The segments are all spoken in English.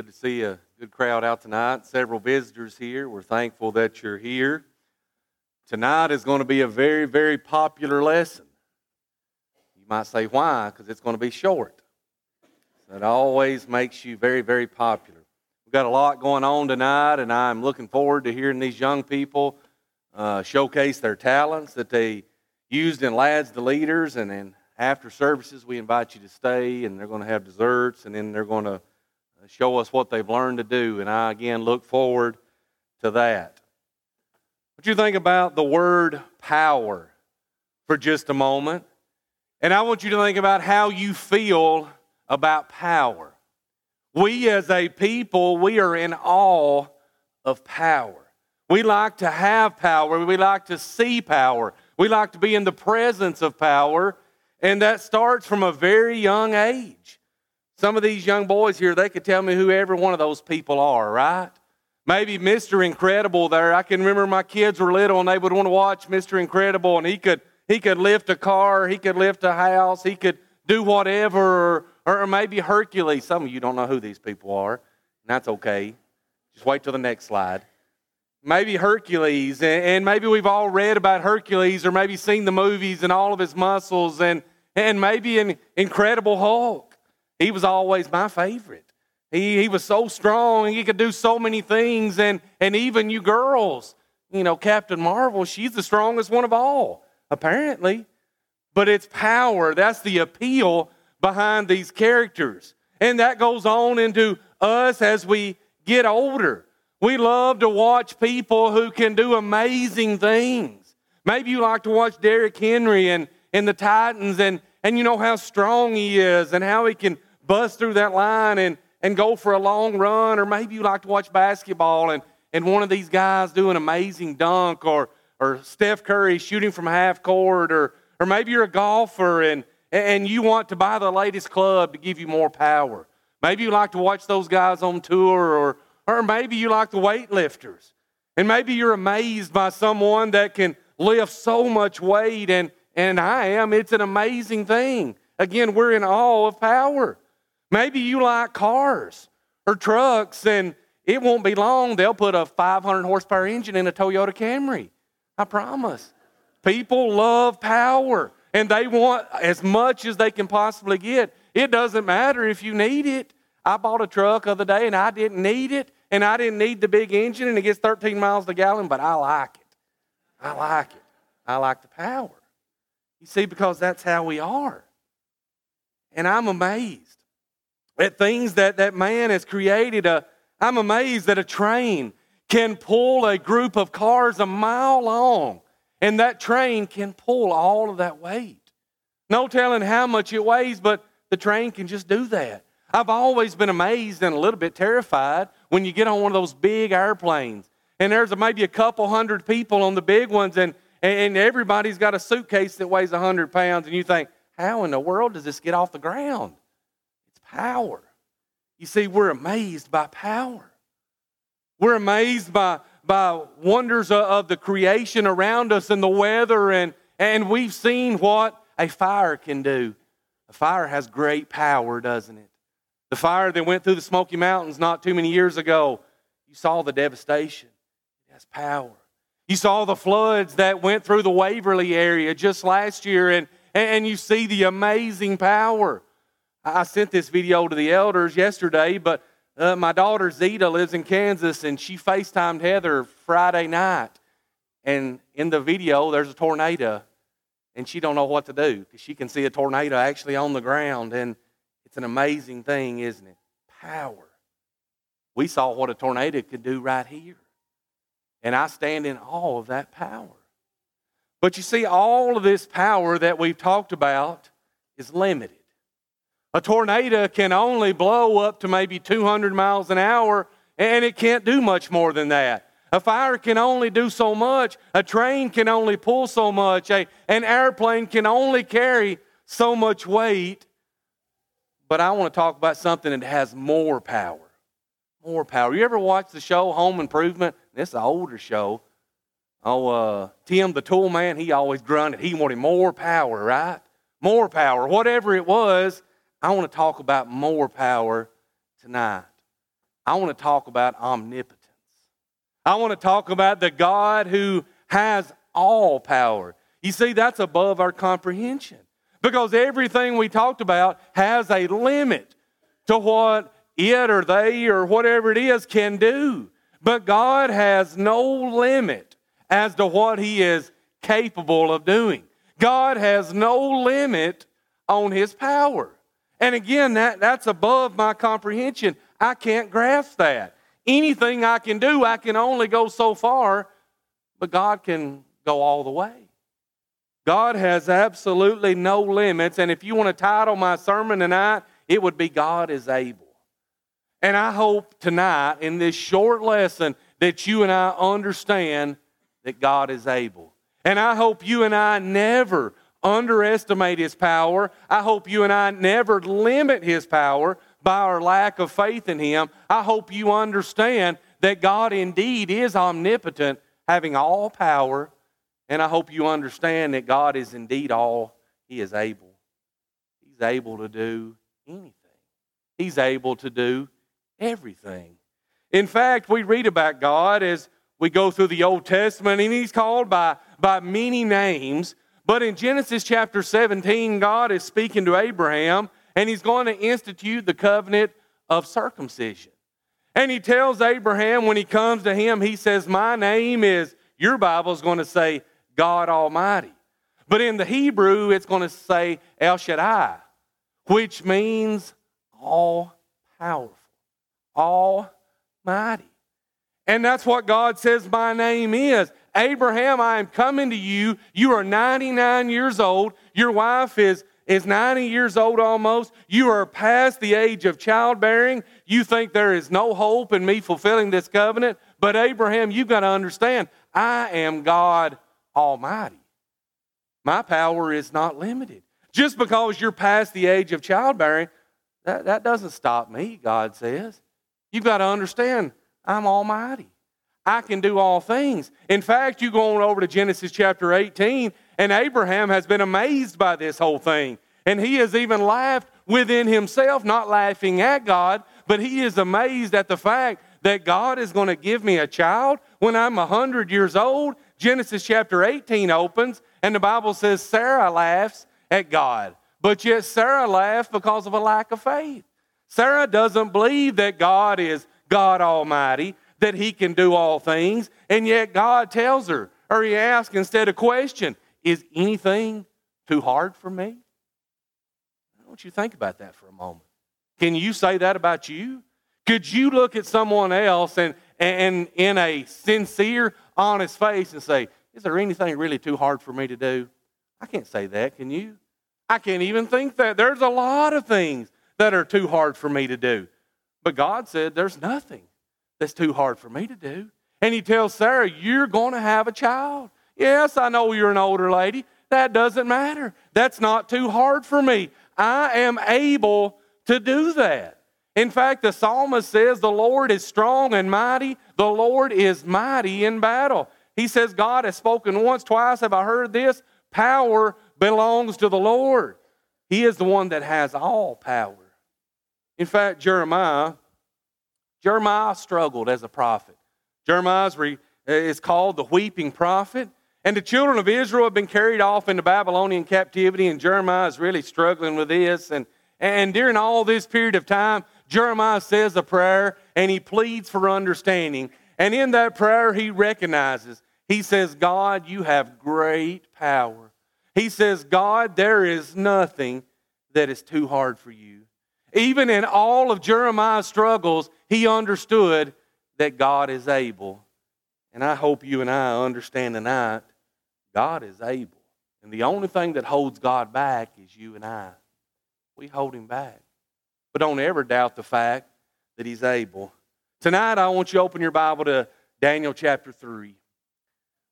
Good to see a good crowd out tonight. Several visitors here. We're thankful that you're here. Tonight is going to be a very, very popular lesson. You might say, why? Because it's going to be short. So it always makes you very, very popular. We've got a lot going on tonight, and I'm looking forward to hearing these young people uh, showcase their talents that they used in Lads to Leaders. And then after services, we invite you to stay, and they're going to have desserts, and then they're going to Uh, show us what they've learned to do. And I again look forward to that. What you think about the word power for just a moment? And I want you to think about how you feel about power. We as a people, we are in awe of power. We like to have power. We like to see power. We like to be in the presence of power. And that starts from a very young age. Some of these young boys here, they could tell me who every one of those people are, right? Maybe Mr. Incredible there. I can remember my kids were little and they would want to watch Mr. Incredible and he could he could lift a car, he could lift a house, he could do whatever, or, or maybe Hercules. Some of you don't know who these people are, and that's okay. Just wait till the next slide. Maybe Hercules, and, and maybe we've all read about Hercules, or maybe seen the movies and all of his muscles, and, and maybe an Incredible Hulk. He was always my favorite. He, he was so strong, and he could do so many things, and, and even you girls, you know, Captain Marvel, she's the strongest one of all, apparently. But it's power, that's the appeal behind these characters. And that goes on into us as we get older. We love to watch people who can do amazing things. Maybe you like to watch Derrick Henry and, and the Titans, and, and you know how strong he is and how he can bust through that line and, and go for a long run, or maybe you like to watch basketball and, and one of these guys do an amazing dunk, or, or Steph Curry shooting from half court, or, or maybe you're a golfer and, and you want to buy the latest club to give you more power. Maybe you like to watch those guys on tour, or, or maybe you like the weightlifters. And maybe you're amazed by someone that can lift so much weight, and, and I am. It's an amazing thing. Again, we're in awe of power. Maybe you like cars or trucks, and it won't be long. They'll put a 500 horsepower engine in a Toyota Camry. I promise. People love power, and they want as much as they can possibly get. It doesn't matter if you need it. I bought a truck the other day, and I didn't need it, and I didn't need the big engine, and it gets 13 miles a gallon, but I like it. I like it. I like the power. You see, because that's how we are. And I'm amazed at things that that man has created. A, I'm amazed that a train can pull a group of cars a mile long, and that train can pull all of that weight. No telling how much it weighs, but the train can just do that. I've always been amazed and a little bit terrified when you get on one of those big airplanes and there's maybe a couple hundred people on the big ones and, and everybody's got a suitcase that weighs 100 pounds and you think, how in the world does this get off the ground? Power. You see, we're amazed by power. We're amazed by, by wonders of the creation around us and the weather, and, and we've seen what a fire can do. A fire has great power, doesn't it? The fire that went through the Smoky Mountains not too many years ago, you saw the devastation. It has power. You saw the floods that went through the Waverly area just last year, and, and you see the amazing power. I sent this video to the elders yesterday, but uh, my daughter Zeta lives in Kansas, and she FaceTimed Heather Friday night. And in the video, there's a tornado, and she don't know what to do because she can see a tornado actually on the ground, and it's an amazing thing, isn't it? Power. We saw what a tornado could do right here, and I stand in awe of that power. But you see, all of this power that we've talked about is limited. A tornado can only blow up to maybe 200 miles an hour, and it can't do much more than that. A fire can only do so much. A train can only pull so much. A, an airplane can only carry so much weight. But I want to talk about something that has more power. More power. You ever watch the show Home Improvement? This is an older show. Oh, uh, Tim the tool man, he always grunted. He wanted more power, right? More power. Whatever it was, I want to talk about more power tonight. I want to talk about omnipotence. I want to talk about the God who has all power. You see, that's above our comprehension because everything we talked about has a limit to what it or they or whatever it is can do. But God has no limit as to what He is capable of doing. God has no limit on His power. And again, that, that's above my comprehension. I can't grasp that. Anything I can do, I can only go so far, but God can go all the way. God has absolutely no limits. And if you want to title my sermon tonight, it would be God is able. And I hope tonight in this short lesson that you and I understand that God is able. And I hope you and I never underestimate His power. I hope you and I never limit His power by our lack of faith in Him. I hope you understand that God indeed is omnipotent, having all power. And I hope you understand that God is indeed all He is able. He's able to do anything, He's able to do everything. In fact, we read about God as we go through the Old Testament, and He's called by, by many names. But in Genesis chapter 17, God is speaking to Abraham, and He's going to institute the covenant of circumcision. And He tells Abraham when he comes to him, He says, My name is, your Bible is going to say, God Almighty. But in the Hebrew, it's going to say El Shaddai, which means all powerful. Almighty. And that's what God says my name is. Abraham, I am coming to you. You are 99 years old. Your wife is, is 90 years old almost. You are past the age of childbearing. You think there is no hope in me fulfilling this covenant. But Abraham, you've got to understand, I am God Almighty. My power is not limited. Just because you're past the age of childbearing, that, that doesn't stop me, God says. You've got to understand, I'm almighty. I can do all things. In fact, you go on over to Genesis chapter 18, and Abraham has been amazed by this whole thing. And he has even laughed within himself, not laughing at God, but he is amazed at the fact that God is going to give me a child when I'm 100 years old. Genesis chapter 18 opens, and the Bible says Sarah laughs at God. But yet, Sarah laughed because of a lack of faith. Sarah doesn't believe that God is God Almighty, that He can do all things, and yet God tells her, or He asks instead a question, Is anything too hard for me? I want you to think about that for a moment. Can you say that about you? Could you look at someone else and, and in a sincere, honest face and say, Is there anything really too hard for me to do? I can't say that, can you? I can't even think that. There's a lot of things that are too hard for me to do. But God said, There's nothing that's too hard for me to do. And He tells Sarah, You're going to have a child. Yes, I know you're an older lady. That doesn't matter. That's not too hard for me. I am able to do that. In fact, the psalmist says, The Lord is strong and mighty. The Lord is mighty in battle. He says, God has spoken once, twice have I heard this. Power belongs to the Lord. He is the one that has all power. In fact, Jeremiah, Jeremiah struggled as a prophet. Jeremiah is called the weeping prophet. And the children of Israel have been carried off into Babylonian captivity, and Jeremiah is really struggling with this. And, and during all this period of time, Jeremiah says a prayer and he pleads for understanding. And in that prayer, he recognizes, he says, God, you have great power. He says, God, there is nothing that is too hard for you. Even in all of Jeremiah's struggles, he understood that God is able. And I hope you and I understand tonight God is able. And the only thing that holds God back is you and I. We hold him back. But don't ever doubt the fact that he's able. Tonight, I want you to open your Bible to Daniel chapter 3.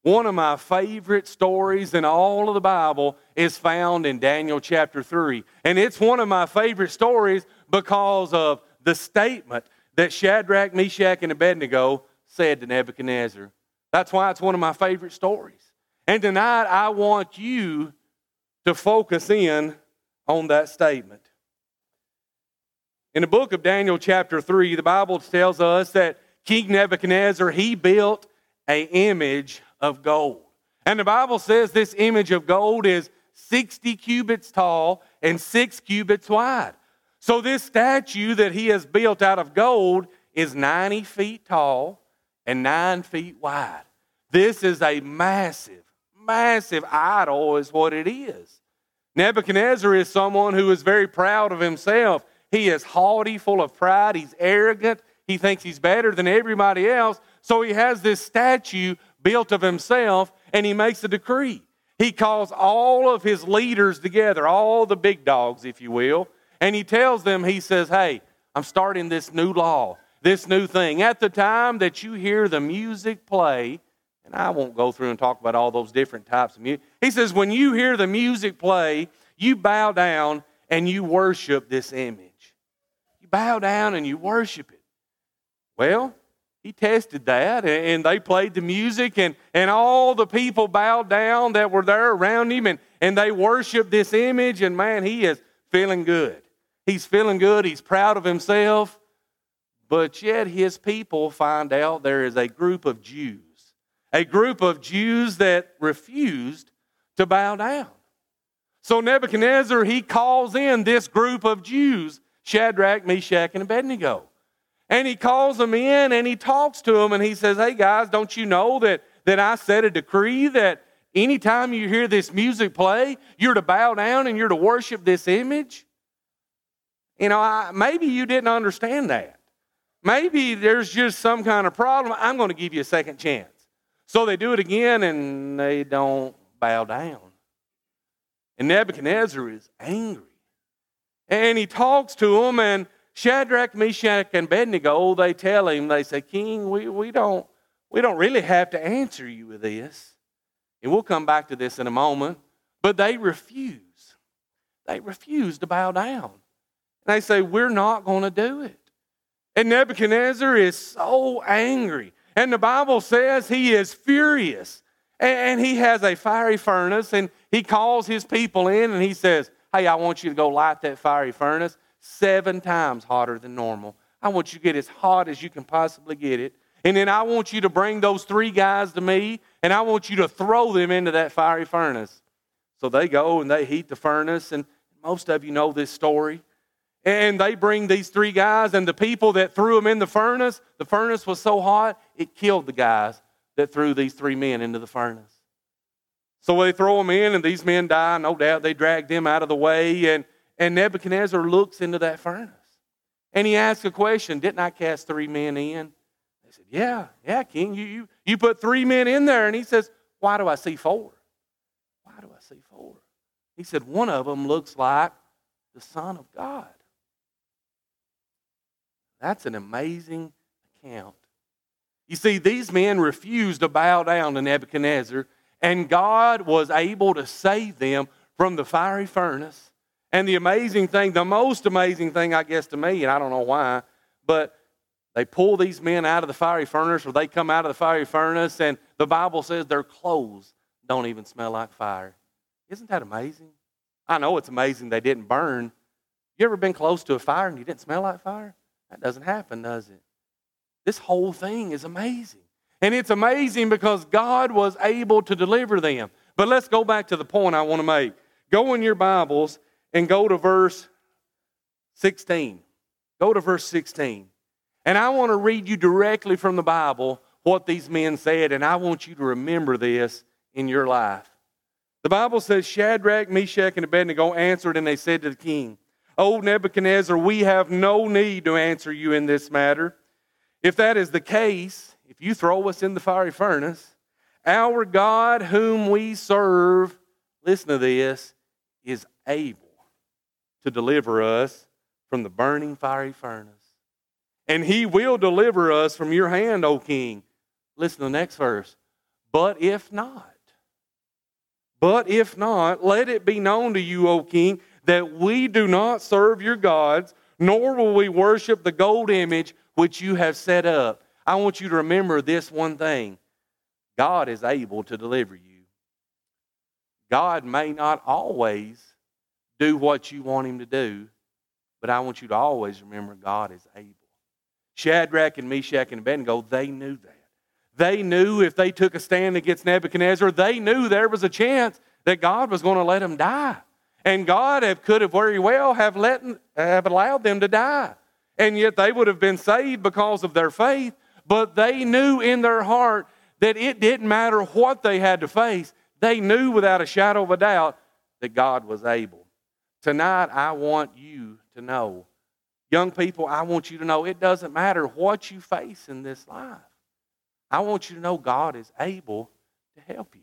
One of my favorite stories in all of the Bible is found in Daniel chapter 3. And it's one of my favorite stories because of the statement that Shadrach, Meshach, and Abednego said to Nebuchadnezzar. That's why it's one of my favorite stories. And tonight, I want you to focus in on that statement. In the book of Daniel, chapter 3, the Bible tells us that King Nebuchadnezzar, he built an image of gold. And the Bible says this image of gold is 60 cubits tall and six cubits wide. So, this statue that he has built out of gold is 90 feet tall and nine feet wide. This is a massive, massive idol, is what it is. Nebuchadnezzar is someone who is very proud of himself. He is haughty, full of pride, he's arrogant, he thinks he's better than everybody else. So he has this statue built of himself and he makes a decree. He calls all of his leaders together, all the big dogs, if you will, and he tells them, he says, Hey, I'm starting this new law, this new thing. At the time that you hear the music play, and I won't go through and talk about all those different types of music. He says, when you hear the music play, you bow down and you worship this image. You bow down and you worship it. Well, he tested that and they played the music and, and all the people bowed down that were there around him and, and they worshiped this image and man he is feeling good. He's feeling good. He's proud of himself. But yet his people find out there is a group of jews a group of jews that refused to bow down. So nebuchadnezzar he calls in this group of jews shadrach meshach and abednego and he calls them in and he talks to them and he says, Hey guys, don't you know that, that I set a decree that anytime you hear this music play, you're to bow down and you're to worship this image? You know, I, maybe you didn't understand that. Maybe there's just some kind of problem. I'm going to give you a second chance. So they do it again and they don't bow down. And Nebuchadnezzar is angry. And he talks to them and Shadrach, Meshach, and Abednego, oh, they tell him, they say, King, we, we, don't, we don't really have to answer you with this. And we'll come back to this in a moment. But they refuse. They refuse to bow down. And they say, We're not going to do it. And Nebuchadnezzar is so angry. And the Bible says he is furious. And he has a fiery furnace, and he calls his people in and he says, Hey, I want you to go light that fiery furnace seven times hotter than normal. I want you to get as hot as you can possibly get it. And then I want you to bring those three guys to me, and I want you to throw them into that fiery furnace. So they go and they heat the furnace, and most of you know this story. And they bring these three guys, and the people that threw them in the furnace, the furnace was so hot, it killed the guys that threw these three men into the furnace. So they throw them in, and these men die. No doubt they drag them out of the way, and and Nebuchadnezzar looks into that furnace. And he asks a question Didn't I cast three men in? They said, Yeah, yeah, King. You, you, you put three men in there. And he says, Why do I see four? Why do I see four? He said, One of them looks like the Son of God. That's an amazing account. You see, these men refused to bow down to Nebuchadnezzar, and God was able to save them from the fiery furnace and the amazing thing, the most amazing thing, I guess, to me, and I don't know why, but they pull these men out of the fiery furnace, or they come out of the fiery furnace, and the Bible says their clothes don't even smell like fire. Isn't that amazing? I know it's amazing they didn't burn. You ever been close to a fire and you didn't smell like fire? That doesn't happen, does it? This whole thing is amazing. And it's amazing because God was able to deliver them. But let's go back to the point I want to make. Go in your Bibles and go to verse 16. Go to verse 16. And I want to read you directly from the Bible what these men said, and I want you to remember this in your life. The Bible says Shadrach, Meshach, and Abednego answered, and they said to the king, O Nebuchadnezzar, we have no need to answer you in this matter. If that is the case, if you throw us in the fiery furnace, our God whom we serve, listen to this, is able to deliver us from the burning fiery furnace. And he will deliver us from your hand, O king. Listen to the next verse. But if not, but if not, let it be known to you, O king, that we do not serve your gods, nor will we worship the gold image which you have set up. I want you to remember this one thing God is able to deliver you. God may not always do what you want him to do, But I want you to always remember God is able. Shadrach and Meshach and Abednego, they knew that. They knew if they took a stand against Nebuchadnezzar, they knew there was a chance that God was going to let them die. And God have, could have very well have, let, have allowed them to die. And yet they would have been saved because of their faith. But they knew in their heart that it didn't matter what they had to face. They knew without a shadow of a doubt that God was able. Tonight, I want you to know Young people, I want you to know it doesn't matter what you face in this life. I want you to know God is able to help you.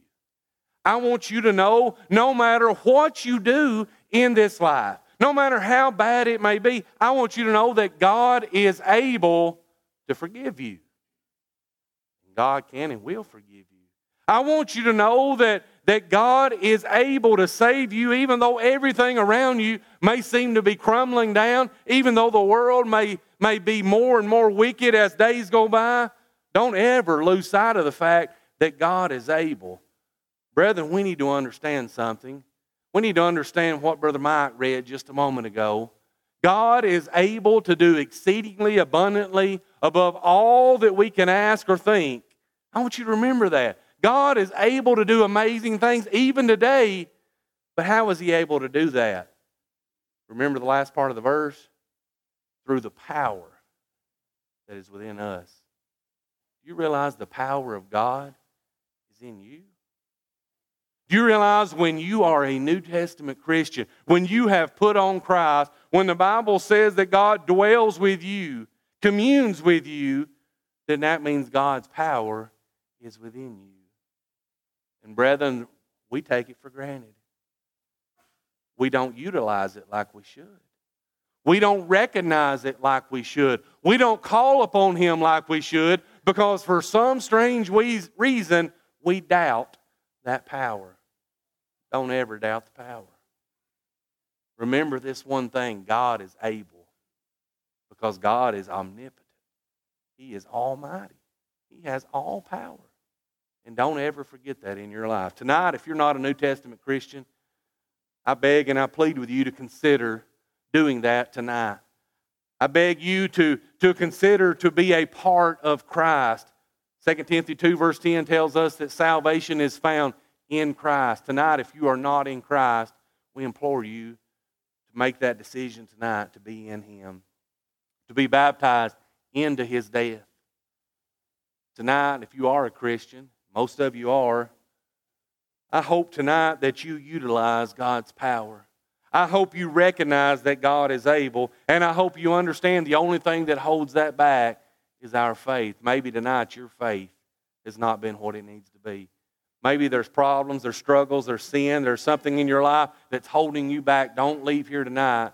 I want you to know no matter what you do in this life, no matter how bad it may be, I want you to know that God is able to forgive you. God can and will forgive you. I want you to know that that God is able to save you even though everything around you may seem to be crumbling down, even though the world may, may be more and more wicked as days go by. Don't ever lose sight of the fact that God is able. Brethren, we need to understand something. We need to understand what Brother Mike read just a moment ago. God is able to do exceedingly abundantly above all that we can ask or think. I want you to remember that. God is able to do amazing things even today, but how is He able to do that? Remember the last part of the verse? Through the power that is within us. Do you realize the power of God is in you? Do you realize when you are a New Testament Christian, when you have put on Christ, when the Bible says that God dwells with you, communes with you, then that means God's power is within you. And brethren, we take it for granted. We don't utilize it like we should. We don't recognize it like we should. We don't call upon Him like we should because for some strange reason we doubt that power. Don't ever doubt the power. Remember this one thing God is able because God is omnipotent, He is almighty, He has all power. And don't ever forget that in your life. Tonight, if you're not a New Testament Christian, I beg and I plead with you to consider doing that tonight. I beg you to, to consider to be a part of Christ. 2 Timothy 2, verse 10 tells us that salvation is found in Christ. Tonight, if you are not in Christ, we implore you to make that decision tonight to be in Him, to be baptized into His death. Tonight, if you are a Christian, most of you are. I hope tonight that you utilize God's power. I hope you recognize that God is able, and I hope you understand the only thing that holds that back is our faith. Maybe tonight your faith has not been what it needs to be. Maybe there's problems, there's struggles, there's sin, there's something in your life that's holding you back. Don't leave here tonight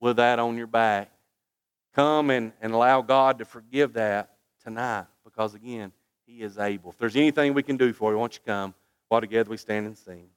with that on your back. Come and, and allow God to forgive that tonight because, again, he is able. If there's anything we can do for you, won't you come while together we stand and sing?